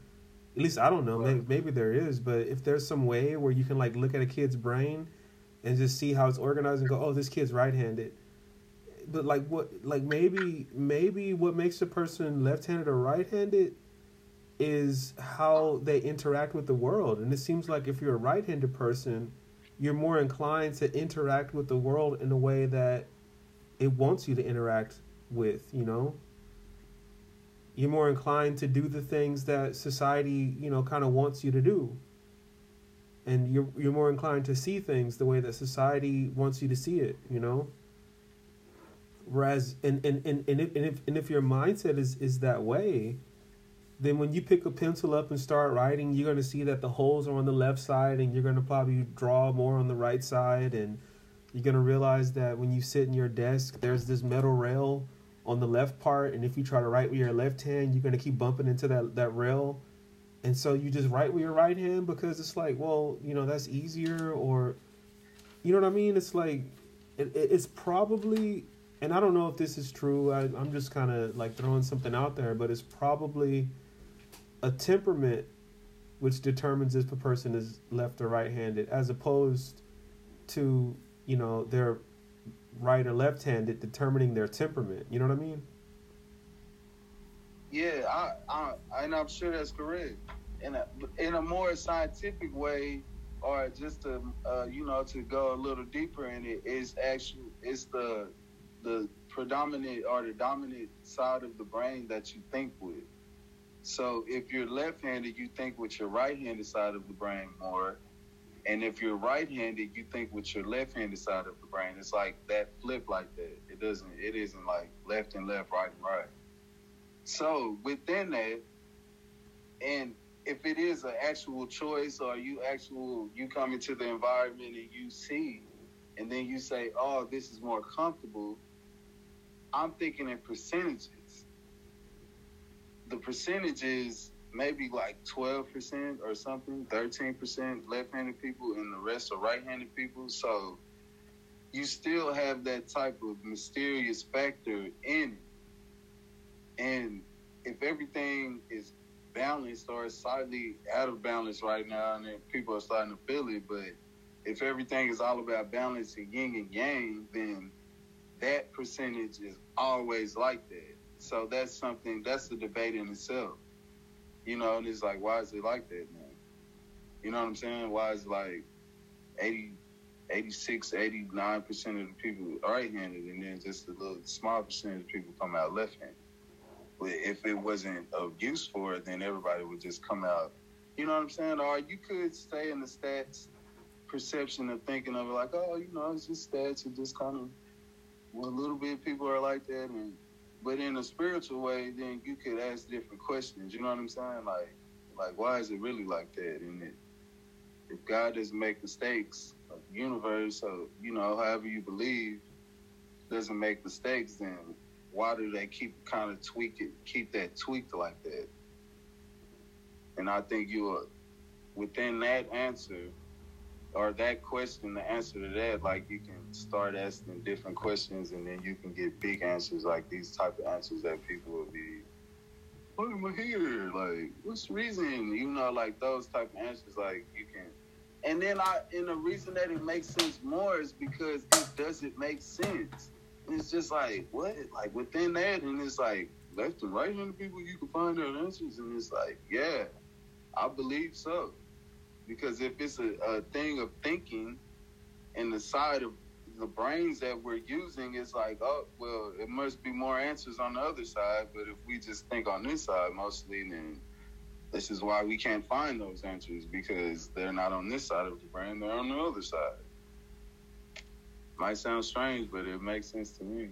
at least I don't know. Maybe, maybe there is, but if there's some way where you can like look at a kid's brain and just see how it's organized and go, oh, this kid's right-handed. But like what, like maybe maybe what makes a person left-handed or right-handed is how they interact with the world. And it seems like if you're a right handed person, you're more inclined to interact with the world in a way that it wants you to interact with, you know? You're more inclined to do the things that society, you know, kind of wants you to do. And you're you're more inclined to see things the way that society wants you to see it, you know? Whereas and and, and, and if and if and if your mindset is, is that way, then when you pick a pencil up and start writing, you're going to see that the holes are on the left side and you're going to probably draw more on the right side. And you're going to realize that when you sit in your desk, there's this metal rail on the left part. And if you try to write with your left hand, you're going to keep bumping into that, that rail. And so you just write with your right hand because it's like, well, you know, that's easier. Or, you know what I mean? It's like, it, it's probably, and I don't know if this is true. I, I'm just kind of like throwing something out there, but it's probably a temperament which determines if a person is left or right-handed as opposed to you know their right or left-handed determining their temperament. You know what i mean? Yeah i, I and i'm sure that's correct. In a in a more scientific way or just to uh, you know to go a little deeper in it is actually it's the the predominant or the dominant side of the brain that you think with. So if you're left-handed, you think with your right-handed side of the brain more, and if you're right-handed, you think with your left-handed side of the brain. It's like that flip like that. It doesn't. It isn't like left and left, right and right. So within that, and if it is an actual choice or you actual you come into the environment and you see and then you say oh this is more comfortable i'm thinking in percentages the percentage is maybe like 12% or something 13% left-handed people and the rest are right-handed people so you still have that type of mysterious factor in it and if everything is balanced or slightly out of balance right now, and people are starting to feel it. But if everything is all about balance and yin and yang, then that percentage is always like that. So that's something that's a debate in itself. You know, and it's like, why is it like that, man? You know what I'm saying? Why is like 80, 86, 89% of the people right handed, and then just a little small percentage of people come out left handed? if it wasn't of use for it, then everybody would just come out. You know what I'm saying? Or you could stay in the stats perception of thinking of it like, oh, you know, it's just stats and just kind of well, a little bit of people are like that, and but in a spiritual way, then you could ask different questions. You know what I'm saying? Like, like why is it really like that? And it, if God doesn't make mistakes, the universe, so you know, however you believe, doesn't make mistakes, then why do they keep kind of tweak it, keep that tweaked like that? And I think you are within that answer or that question, the answer to that, like you can start asking different questions and then you can get big answers like these type of answers that people will be, what am I here? Like, what's the reason? You know, like those type of answers, like you can. And then I, and the reason that it makes sense more is because it doesn't make sense. And it's just like, what? Like within that, and it's like left and right handed people, you can find out answers. And it's like, yeah, I believe so. Because if it's a, a thing of thinking and the side of the brains that we're using is like, oh, well, it must be more answers on the other side. But if we just think on this side mostly, then this is why we can't find those answers because they're not on this side of the brain, they're on the other side. Might sound strange, but it makes sense to me.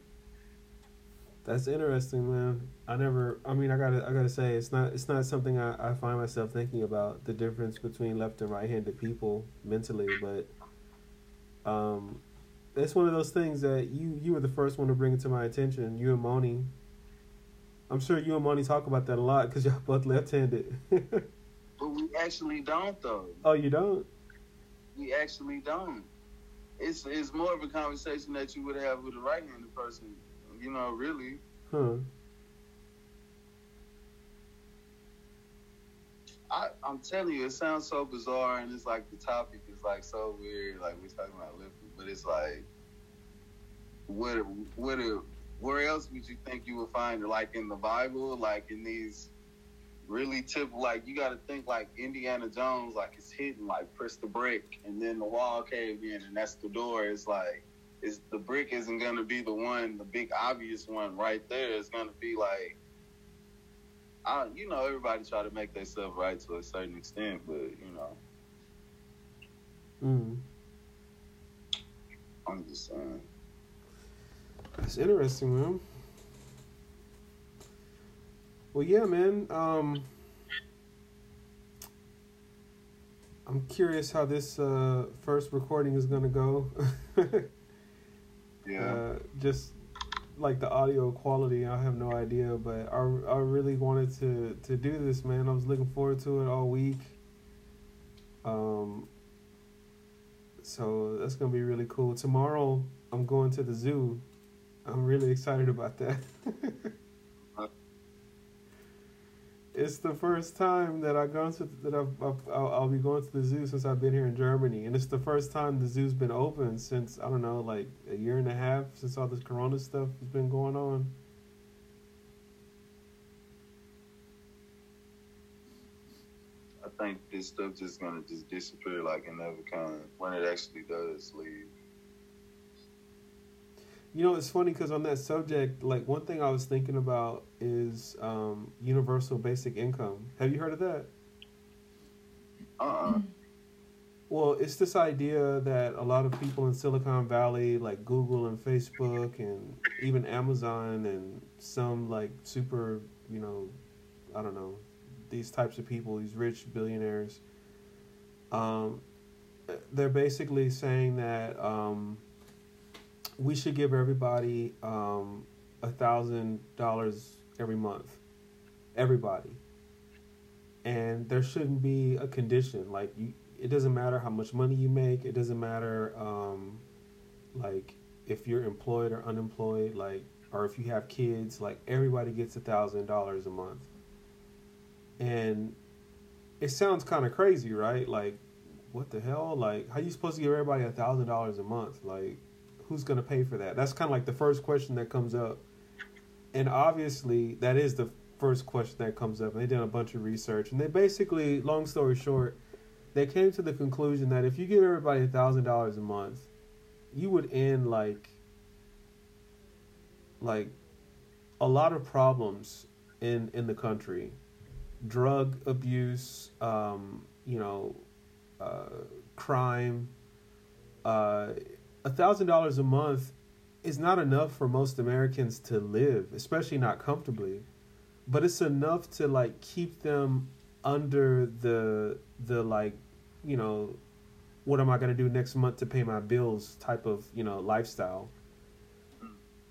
That's interesting, man. I never. I mean, I gotta. I gotta say, it's not. It's not something I, I find myself thinking about the difference between left and right-handed people mentally, but um, it's one of those things that you you were the first one to bring it to my attention. You and Moni. I'm sure you and Moni talk about that a lot because y'all both left-handed. but we actually don't, though. Oh, you don't. We actually don't it's it's more of a conversation that you would have with a right-handed person. You know, really. Huh. I, I'm telling you, it sounds so bizarre, and it's like the topic is like so weird. Like we're talking about lifting, but it's like, what, what, where else would you think you would find it? Like in the Bible, like in these really typical. Like you got to think like Indiana Jones, like it's hidden, like press the brick, and then the wall caved in, and that's the door. It's like it's the brick isn't gonna be the one, the big obvious one right there. It's gonna be like. I, you know, everybody try to make themselves right to a certain extent, but you know, mm. I'm just saying. That's interesting, man. Well, yeah, man. Um, I'm curious how this uh, first recording is gonna go. yeah. Uh, just like the audio quality, I have no idea, but I, I really wanted to to do this, man. I was looking forward to it all week. Um. So that's gonna be really cool. Tomorrow, I'm going to the zoo. I'm really excited about that. it's the first time that I've gone to that I've, i will be going to the zoo since I've been here in Germany, and it's the first time the zoo's been open since I don't know, like a year and a half since all this Corona stuff has been going on. I think this stuff just gonna just disappear like it never kind when it actually does leave. You know, it's funny because on that subject, like one thing I was thinking about is um, universal basic income. Have you heard of that? Uh. uh Well, it's this idea that a lot of people in Silicon Valley, like Google and Facebook, and even Amazon, and some like super, you know, I don't know, these types of people, these rich billionaires, um, they're basically saying that. Um, we should give everybody um, a thousand dollars every month, everybody, and there shouldn't be a condition like you. It doesn't matter how much money you make. It doesn't matter um, like if you're employed or unemployed, like or if you have kids. Like everybody gets a thousand dollars a month, and it sounds kind of crazy, right? Like, what the hell? Like, how you supposed to give everybody a thousand dollars a month? Like, who's going to pay for that? That's kind of like the first question that comes up. And obviously, that is the first question that comes up. And they did a bunch of research. And they basically, long story short, they came to the conclusion that if you give everybody a $1,000 a month, you would end like, like a lot of problems in, in the country. Drug abuse, um, you know, uh, crime, uh, a thousand dollars a month is not enough for most Americans to live, especially not comfortably. But it's enough to like keep them under the the like, you know, what am I gonna do next month to pay my bills type of, you know, lifestyle.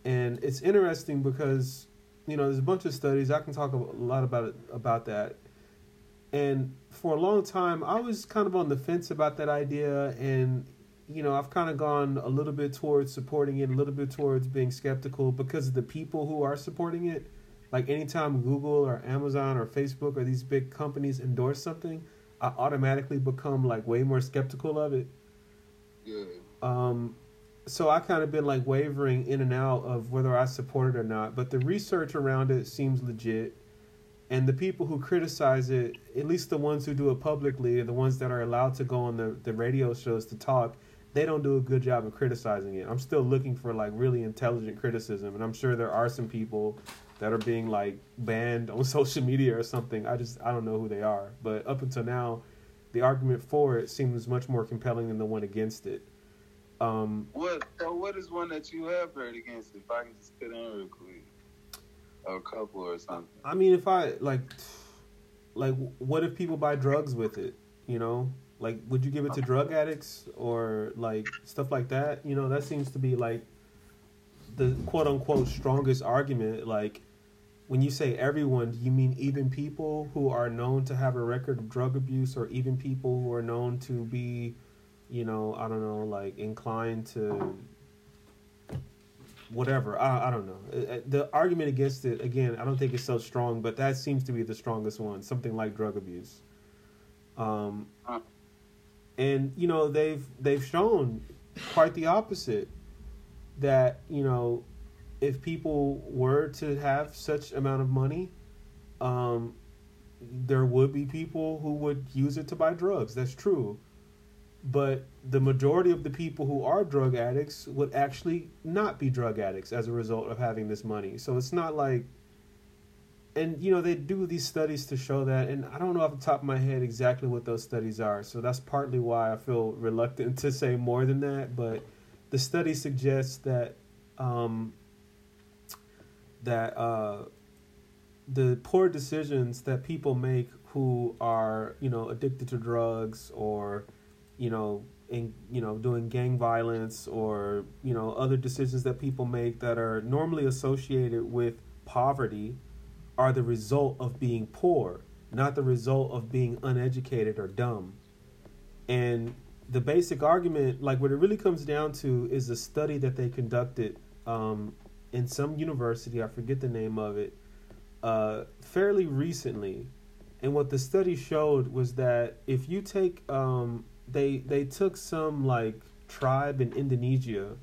And it's interesting because, you know, there's a bunch of studies. I can talk a lot about it about that. And for a long time I was kind of on the fence about that idea and you know, I've kind of gone a little bit towards supporting it, a little bit towards being skeptical because of the people who are supporting it. Like anytime Google or Amazon or Facebook or these big companies endorse something, I automatically become like way more skeptical of it. Yeah. Um, so I kind of been like wavering in and out of whether I support it or not. But the research around it seems legit, and the people who criticize it, at least the ones who do it publicly, the ones that are allowed to go on the the radio shows to talk, they don't do a good job of criticizing it. I'm still looking for like really intelligent criticism, and I'm sure there are some people that are being like banned on social media or something. I just I don't know who they are, but up until now, the argument for it seems much more compelling than the one against it. Um, what so what is one that you have heard against? If I can just put in real quick, a couple or something. I mean, if I like, like, what if people buy drugs with it? You know, like, would you give it to drug addicts or like stuff like that? You know, that seems to be like the quote unquote strongest argument. Like, when you say everyone, do you mean even people who are known to have a record of drug abuse or even people who are known to be, you know, I don't know, like inclined to whatever. I, I don't know. The argument against it, again, I don't think it's so strong, but that seems to be the strongest one. Something like drug abuse. Um, and you know they've they've shown quite the opposite that you know if people were to have such amount of money um, there would be people who would use it to buy drugs. That's true. But the majority of the people who are drug addicts would actually not be drug addicts as a result of having this money. So it's not like and you know they do these studies to show that and i don't know off the top of my head exactly what those studies are so that's partly why i feel reluctant to say more than that but the study suggests that um, that uh, the poor decisions that people make who are you know addicted to drugs or you know in you know doing gang violence or you know other decisions that people make that are normally associated with poverty are the result of being poor, not the result of being uneducated or dumb. And the basic argument, like what it really comes down to, is a study that they conducted um, in some university, I forget the name of it, uh, fairly recently. And what the study showed was that if you take, um, they they took some like tribe in Indonesia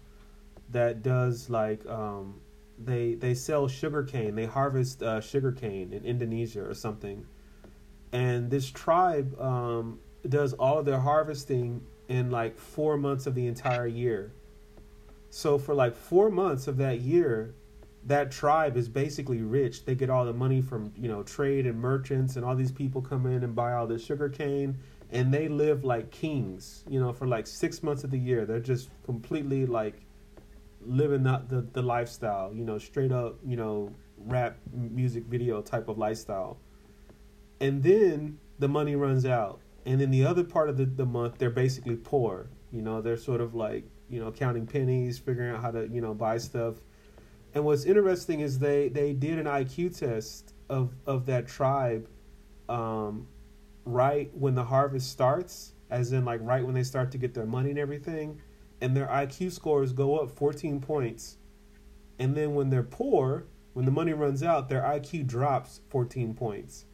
that does like um, they they sell sugar cane. They harvest uh, sugar cane in Indonesia or something, and this tribe um, does all of their harvesting in like four months of the entire year. So for like four months of that year, that tribe is basically rich. They get all the money from you know trade and merchants, and all these people come in and buy all the sugar cane, and they live like kings. You know, for like six months of the year, they're just completely like living the the, lifestyle. You know, straight up you know rap music video type of lifestyle. And then the money runs out, and then the other part of the, the month they're basically poor. You know, they're sort of like you know counting pennies, figuring out how to you know buy stuff and what's interesting is they they did an IQ test of of that tribe, um, right when the harvest starts, as in like right when they start to get their money and everything, and their IQ scores go up fourteen points, and then when they're poor, when the money runs out, their IQ drops fourteen points.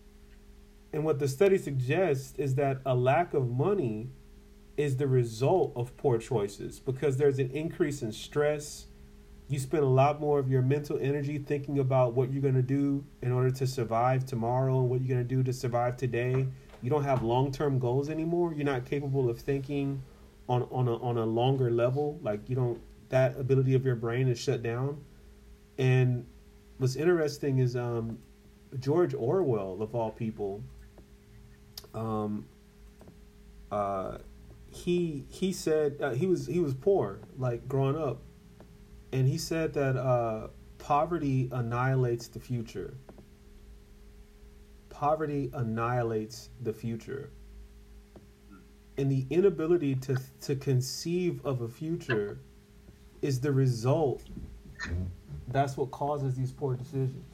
And what the study suggests is that a lack of money is the result of poor choices because there's an increase in stress you spend a lot more of your mental energy thinking about what you're going to do in order to survive tomorrow and what you're going to do to survive today. You don't have long-term goals anymore. You're not capable of thinking on on a on a longer level. Like you don't that ability of your brain is shut down. And what's interesting is um, George Orwell of all people. Um, uh, he he said uh, he was he was poor like growing up and he said that uh, poverty annihilates the future. Poverty annihilates the future. And the inability to to conceive of a future is the result. That's what causes these poor decisions.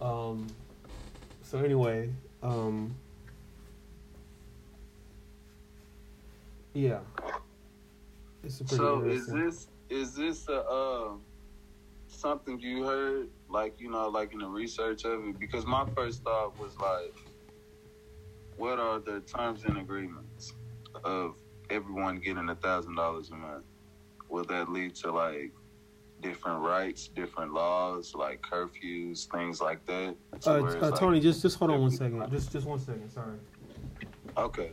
Um, so anyway, um, yeah. so is this is this a uh, something you heard like you know like in the research of it because my first thought was like what are the terms and agreements of everyone getting a thousand dollars a month? Will that lead to like different rights different laws like curfews things like that? Uh, uh, tony like, just just hold on one second. Just just one second sorry. Okay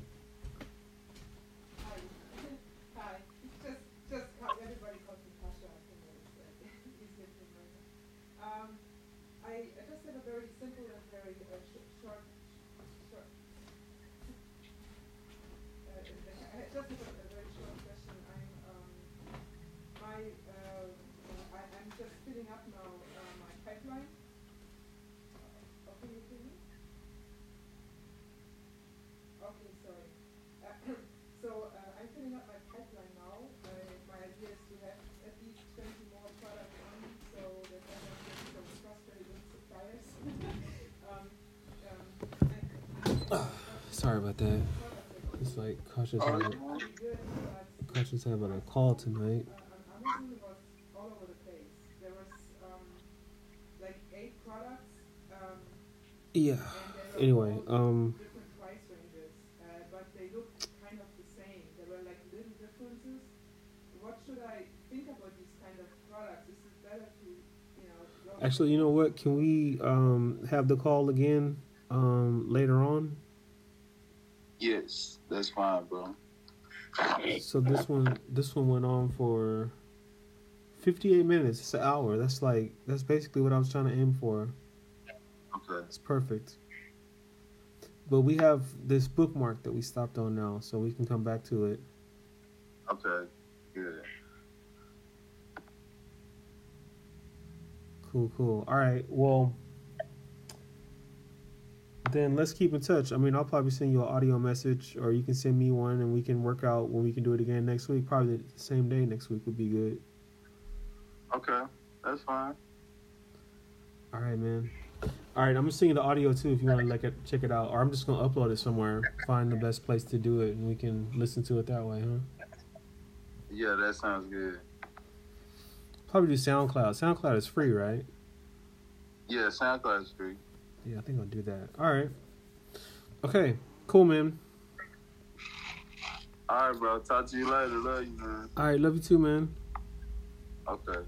Sorry about that. It's like cautious having, cautious having a call tonight. Yeah. Anyway, um. Actually, you know what? Can we um, have the call again um, later on? Yes, that's fine, bro. So this one, this one went on for fifty-eight minutes. It's an hour. That's like that's basically what I was trying to aim for. Okay, it's perfect. But we have this bookmark that we stopped on now, so we can come back to it. Okay, good. Cool, cool. All right. Well then let's keep in touch. I mean, I'll probably send you an audio message, or you can send me one, and we can work out when we can do it again next week. Probably the same day next week would be good. Okay, that's fine. All right, man. All right, I'm gonna send you the audio too if you want to like it, check it out, or I'm just gonna upload it somewhere, find the best place to do it, and we can listen to it that way, huh? Yeah, that sounds good. Probably do SoundCloud. SoundCloud is free, right? Yeah, SoundCloud is free. Yeah, I think I'll do that. All right. Okay. Cool, man. All right, bro. Talk to you later. Love you, man. All right. Love you too, man. Okay.